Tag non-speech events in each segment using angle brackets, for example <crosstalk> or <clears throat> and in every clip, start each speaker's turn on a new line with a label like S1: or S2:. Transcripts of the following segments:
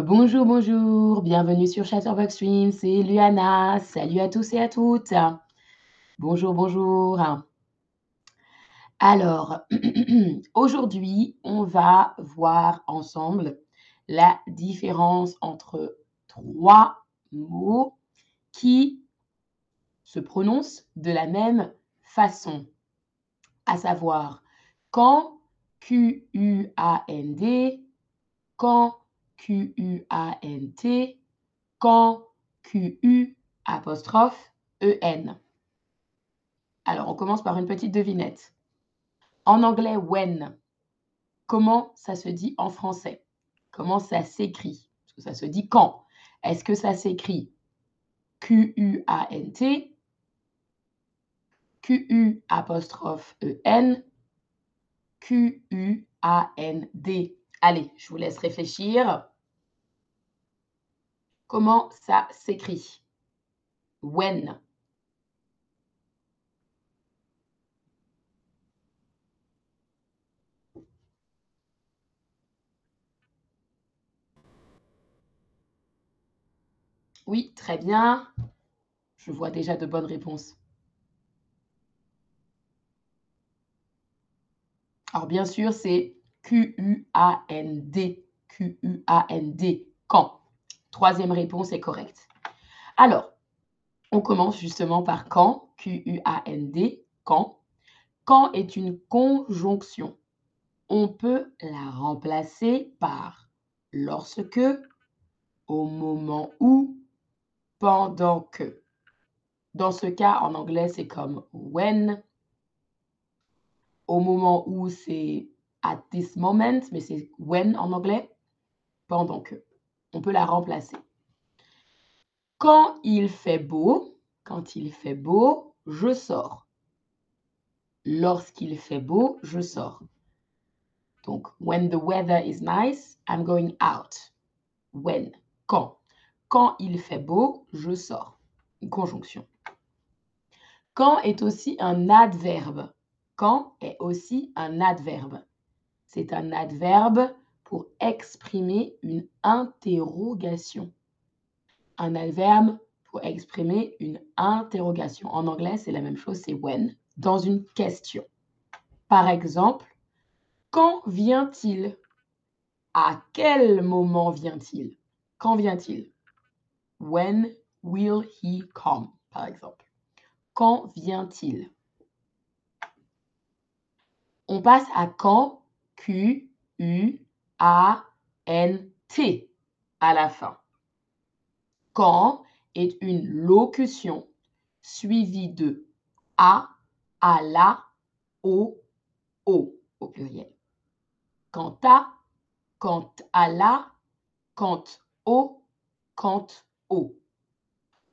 S1: Bonjour, bonjour, bienvenue sur Chatterbox Stream, c'est Luana. Salut à tous et à toutes. Bonjour, bonjour. Alors, <clears throat> aujourd'hui, on va voir ensemble la différence entre trois mots qui se prononcent de la même façon, à savoir quand, Q-U-A-N-D, quand, Q-U-A-N-T, quand, Q-U apostrophe E-N. Alors, on commence par une petite devinette. En anglais, when, comment ça se dit en français? Comment ça s'écrit? Ça se dit quand. Est-ce que ça s'écrit Q-U-A-N-T, Q-U apostrophe E-N, Q-U-A-N-D Allez, je vous laisse réfléchir. Comment ça s'écrit? When? Oui, très bien. Je vois déjà de bonnes réponses. Alors, bien sûr, c'est Q-U-A-N-D. Q-U-A-N-D. Quand? Troisième réponse est correcte. Alors, on commence justement par quand. Q-U-A-N-D. Quand. Quand est une conjonction. On peut la remplacer par lorsque, au moment où, pendant que. Dans ce cas, en anglais, c'est comme when. Au moment où, c'est at this moment, mais c'est when en anglais. Pendant que. On peut la remplacer. Quand il fait beau, quand il fait beau, je sors. Lorsqu'il fait beau, je sors. Donc, when the weather is nice, I'm going out. When. Quand. Quand il fait beau, je sors. Une conjonction. Quand est aussi un adverbe. Quand est aussi un adverbe. C'est un adverbe pour exprimer une interrogation. Un adverbe pour exprimer une interrogation. En anglais, c'est la même chose, c'est when, dans une question. Par exemple, quand vient-il? À quel moment vient-il? Quand vient-il? When will he come, par exemple. Quand vient-il? On passe à quand, Q, U, A, N, T à la fin. Quand est une locution suivie de A, à la, au, au, au pluriel. Quant à, quant à la, quant au, quant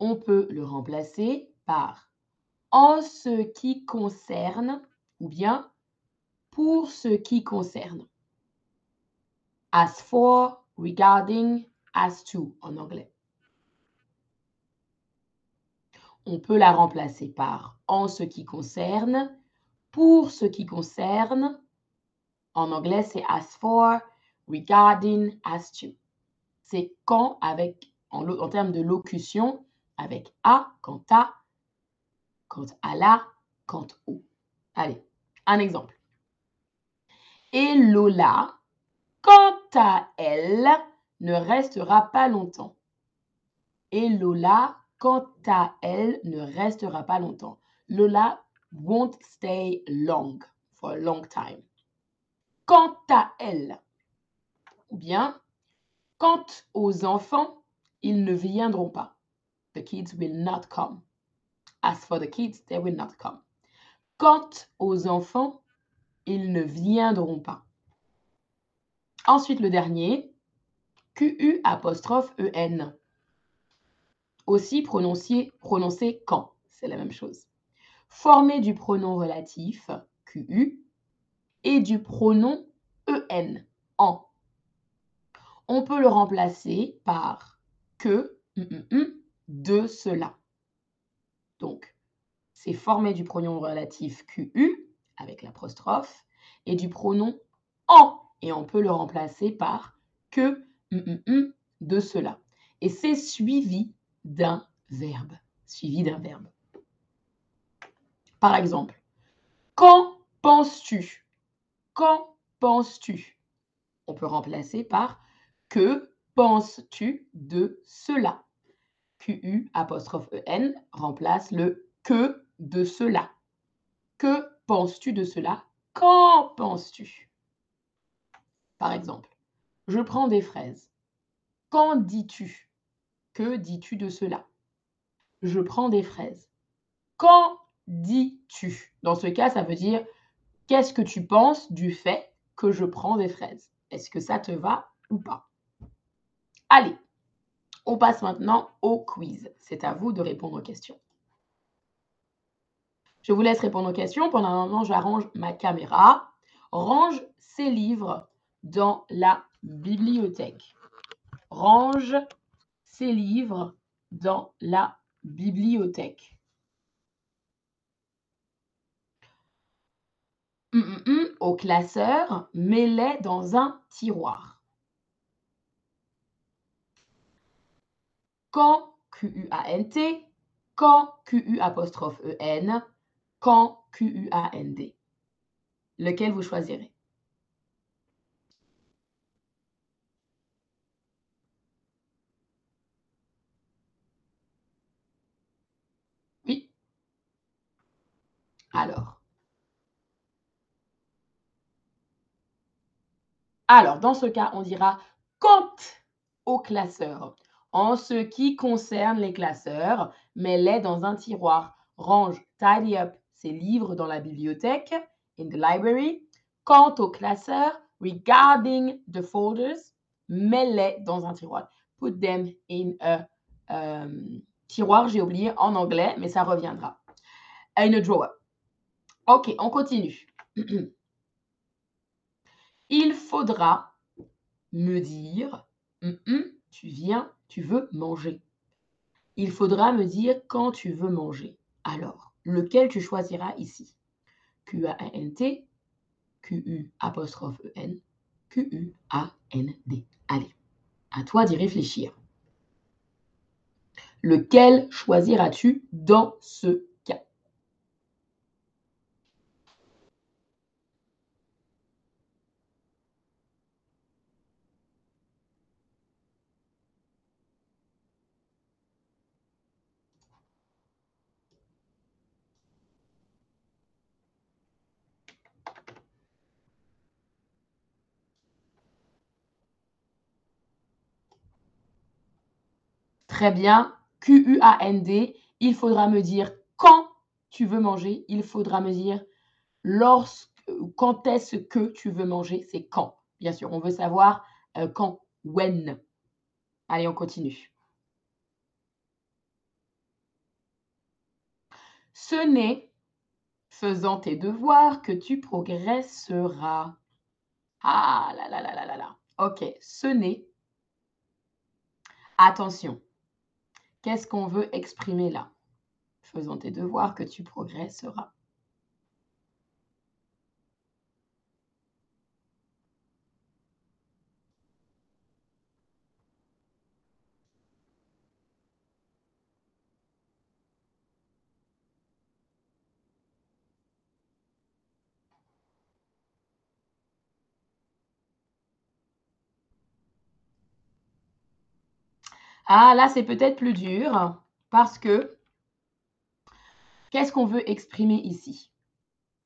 S1: on peut le remplacer par en ce qui concerne ou bien pour ce qui concerne. As for, regarding, as to en anglais. On peut la remplacer par en ce qui concerne, pour ce qui concerne. En anglais, c'est as for, regarding, as to. C'est quand avec en, termes de locution avec à, quant à, quant à la, quant au. Allez, un exemple. Et Lola, quant à elle, ne restera pas longtemps. Et Lola, quant à elle, ne restera pas longtemps. Lola won't stay long, for a long time. Quant à elle, ou bien, quant aux enfants, ils ne viendront pas. The kids will not come. As for the kids, they will not come. Quant aux enfants, ils ne viendront pas. Ensuite, le dernier, QU apostrophe EN. Aussi prononcé, prononcé quand, c'est la même chose. Formé du pronom relatif QU et du pronom EN, en. On peut le remplacer par que mm, mm, mm, de cela. Donc, c'est formé du pronom relatif QU avec l'apostrophe et du pronom en. Et on peut le remplacer par que de cela. Et c'est suivi d'un verbe. Suivi d'un verbe. Par exemple, quand penses-tu? Quand penses-tu? On peut remplacer par que penses-tu de cela? QU apostrophe EN remplace le que de cela. Que penses-tu de cela? Qu'en penses-tu? Par exemple, je prends des fraises. Qu'en dis-tu? Que dis-tu de cela? Je prends des fraises. Qu'en dis-tu? Dans ce cas, ça veut dire qu'est-ce que tu penses du fait que je prends des fraises? Est-ce que ça te va ou pas? Allez, on passe maintenant au quiz. C'est à vous de répondre aux questions. Je vous laisse répondre aux questions. Pendant un moment, j'arrange ma caméra. Range ses livres dans la bibliothèque. Range ses livres dans la bibliothèque. Hum, hum, hum, au classeur, mets-les dans un tiroir. Quand Q-U-A-N-T, quand Q-U apostrophe E-N, quand Q-U-A-N-D. Lequel vous choisirez Oui. Alors. Alors, dans ce cas, on dira quant au classeur. En ce qui concerne les classeurs, mets-les dans un tiroir. Range, tidy up ses livres dans la bibliothèque, in the library. Quant au classeur, regarding the folders, mets-les dans un tiroir. Put them in a um, tiroir, j'ai oublié en anglais, mais ça reviendra. In a drawer. Ok, on continue. <clears throat> Il faudra me dire, mm, mm, tu viens, tu veux manger. Il faudra me dire quand tu veux manger. Alors, lequel tu choisiras ici? Q-A-N-T, Q-U-A-N-D. Allez, à toi d'y réfléchir. Lequel choisiras-tu dans ce Très bien. Q-U-A-N-D. Il faudra me dire quand tu veux manger. Il faudra me dire lorsque, quand est-ce que tu veux manger. C'est quand. Bien sûr, on veut savoir euh, quand. When. Allez, on continue. Ce n'est faisant tes devoirs que tu progresseras. Ah là là là là là là. Ok, ce n'est. Attention, Qu'est-ce qu'on veut exprimer là? Faisant tes devoirs que tu progresseras. Ah, là, c'est peut-être plus dur parce que qu'est-ce qu'on veut exprimer ici?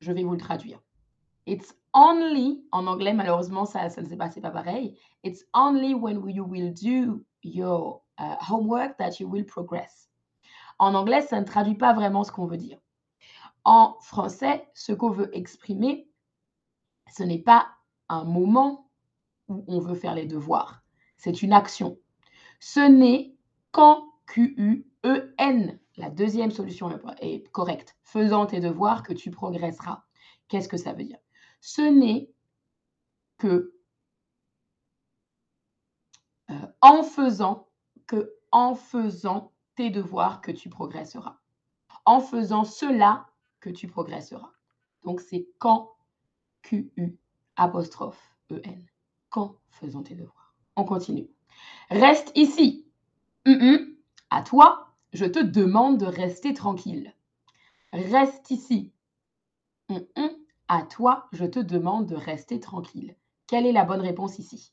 S1: Je vais vous le traduire. It's only, en anglais, malheureusement, ça, ça ne s'est pas, pas pareil. It's only when you will do your uh, homework that you will progress. En anglais, ça ne traduit pas vraiment ce qu'on veut dire. En français, ce qu'on veut exprimer, ce n'est pas un moment où on veut faire les devoirs. C'est une action. Ce n'est qu'en Q-U-E-N. La deuxième solution est correcte. Faisant tes devoirs que tu progresseras. Qu'est-ce que ça veut dire? Ce n'est que euh, en faisant que en faisant tes devoirs que tu progresseras. En faisant cela que tu progresseras. Donc c'est quand Q-U apostrophe E-N. Quand faisant tes devoirs. On continue. Reste ici. À toi, je te demande de rester tranquille. Reste ici. À toi, je te demande de rester tranquille. Quelle est la bonne réponse ici?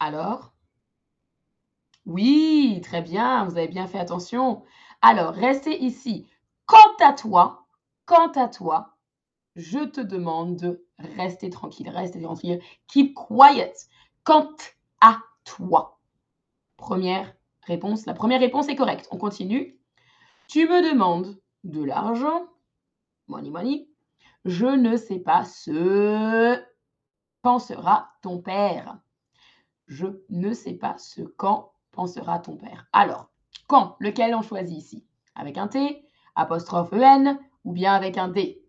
S1: Alors? Oui, très bien, vous avez bien fait attention. Alors, restez ici. Quant à toi, quant à toi, je te demande de rester tranquille, rester tranquille. Keep quiet. Quant à toi. Première réponse. La première réponse est correcte. On continue. Tu me demandes de l'argent. Money, money. Je ne sais pas ce pensera ton père. Je ne sais pas ce quand pensera ton père. Alors, quand? Lequel on choisit ici? Avec un T, apostrophe EN ou bien avec un D?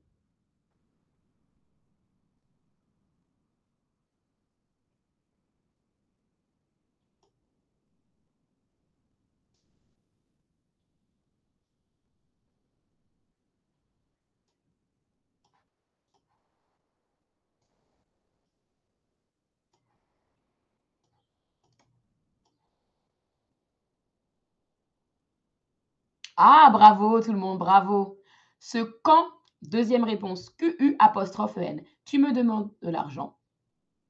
S1: Ah, bravo tout le monde, bravo. Ce quand, deuxième réponse, QU apostrophe EN. Tu me demandes de l'argent.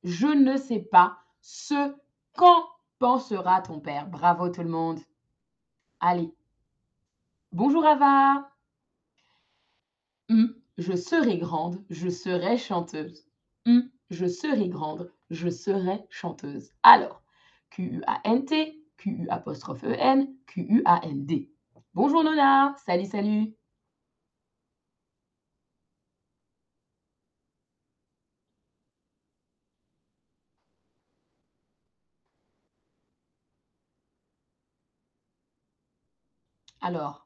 S1: Je ne sais pas ce quand pensera ton père. Bravo tout le monde. Allez. Bonjour Ava. Hum, je serai grande, je serai chanteuse. Hum, je serai grande, je serai chanteuse. Alors, Q-U-A-N-T, Q-U apostrophe E-N, Q-U-A-N-D. Bonjour Nona, salut, salut. Alors,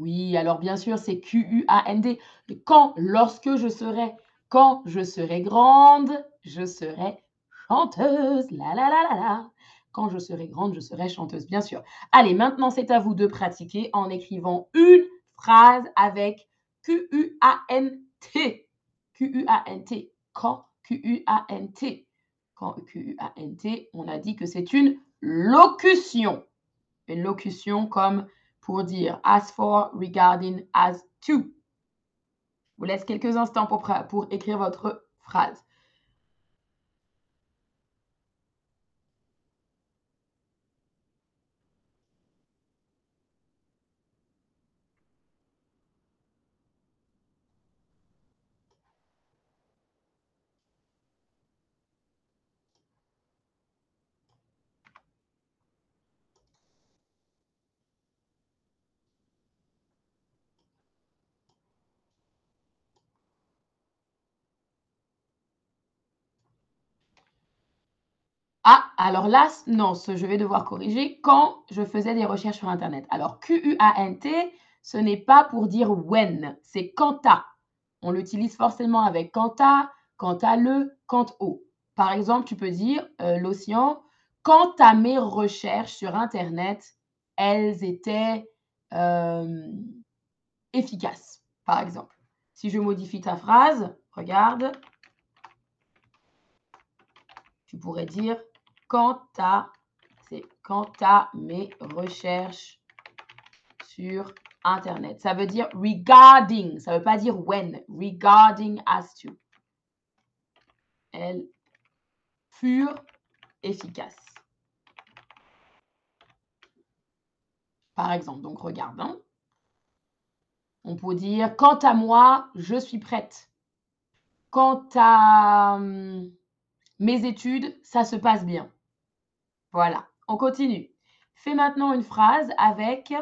S1: Oui, alors bien sûr, c'est Q-U-A-N-D. Quand, lorsque je serai, quand je serai grande, je serai chanteuse. La la la la la. Quand je serai grande, je serai chanteuse, bien sûr. Allez, maintenant, c'est à vous de pratiquer en écrivant une phrase avec Q-U-A-N-T. Q-U-A-N-T. Quand? Q-U-A-N-T. Quand Q-U-A-N-T, on a dit que c'est une locution. Une locution comme pour dire as for, regarding, as to. Vous laisse quelques instants pour, pour écrire votre phrase. Ah, alors là, non, ce, je vais devoir corriger quand je faisais des recherches sur Internet. Alors, Q-U-A-N-T, ce n'est pas pour dire when, c'est quant à. On l'utilise forcément avec quant à, quant à le, quant au. Par exemple, tu peux dire euh, l'océan, quant à mes recherches sur Internet, elles étaient euh, efficaces, par exemple. Si je modifie ta phrase, regarde, tu pourrais dire quant à, mes recherches sur Internet. Ça veut dire regarding, ça ne veut pas dire when, regarding as to. Elles furent efficaces. Par exemple, donc regarde. Hein. On peut dire, quant à moi, je suis prête. Quant à hum, mes études, ça se passe bien. Voilà, on continue. Fais maintenant une phrase avec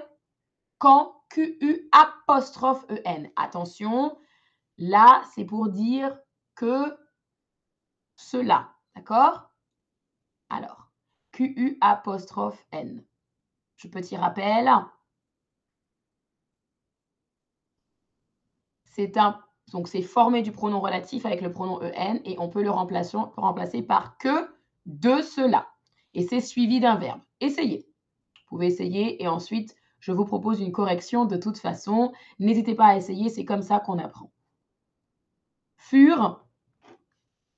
S1: quand QU apostrophe EN. Attention, là, c'est pour dire que cela. D'accord? Alors, QU apostrophe N. Je petit rappel. C'est un donc c'est formé du pronom relatif avec le pronom EN et on peut le remplacer, remplacer par que de cela. Et c'est suivi d'un verbe. Essayez. Vous pouvez essayer et ensuite je vous propose une correction de toute façon. N'hésitez pas à essayer, c'est comme ça qu'on apprend. Fur,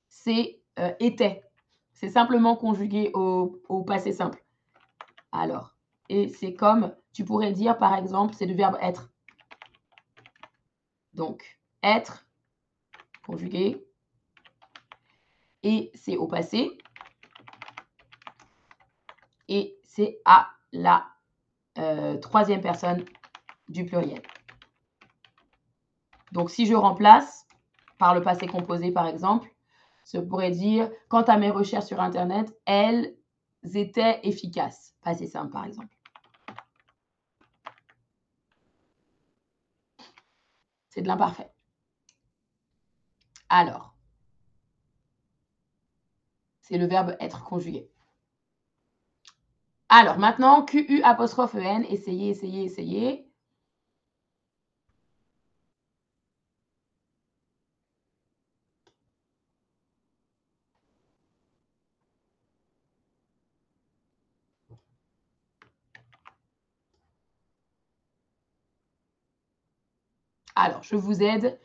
S1: c'est euh, était. C'est simplement conjugué au, au, passé simple. Alors, et c'est comme, tu pourrais dire par exemple, c'est le verbe être. Donc, être, conjugué, et c'est au passé, et c'est à la euh, troisième personne du pluriel. Donc, si je remplace par le passé composé, par exemple, je pourrait dire, quant à mes recherches sur Internet, elles étaient efficaces. Passé simple, par exemple. C'est de l'imparfait. Alors, c'est le verbe être conjugué. Alors, maintenant, QU apostrophe EN, essayez, essayez, essayez. Alors, je vous aide.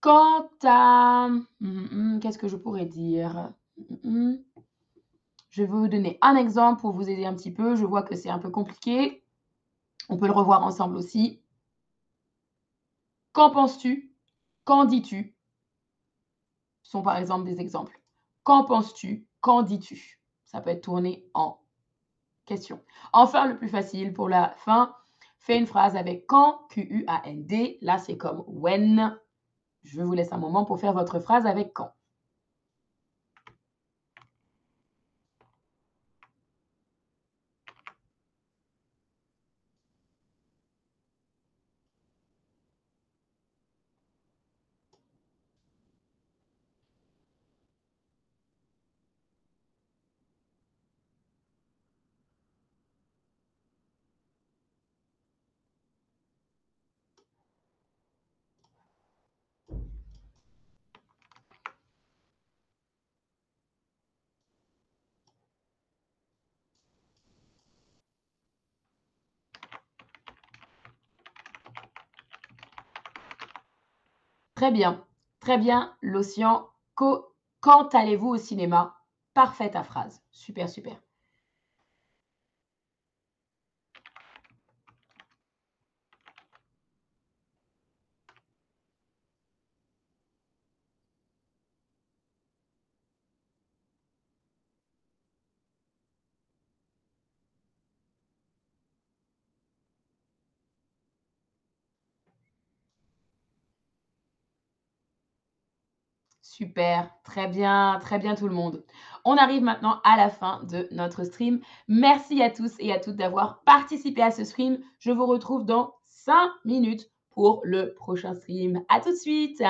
S1: Quant à... Hum, hum, hum, qu'est-ce que je pourrais dire? Je vais vous donner un exemple pour vous aider un petit peu. Je vois que c'est un peu compliqué. On peut le revoir ensemble aussi. Qu'en penses-tu? Qu'en dis-tu? Sont par exemple des exemples. Qu'en penses-tu? Qu'en dis-tu? Ça peut être tourné en question. Enfin, le plus facile pour la fin, fais une phrase avec quand, Q-U-A-N-D. Là, c'est comme when. Je vous laisse un moment pour faire votre phrase avec quand. Très bien, très bien, l'océan. Quand allez-vous au cinéma? Parfaite ta phrase. Super, super. Super, très bien, très bien tout le monde. On arrive maintenant à la fin de notre stream. Merci à tous et à toutes d'avoir participé à ce stream. Je vous retrouve dans 5 minutes pour le prochain stream. À tout de suite.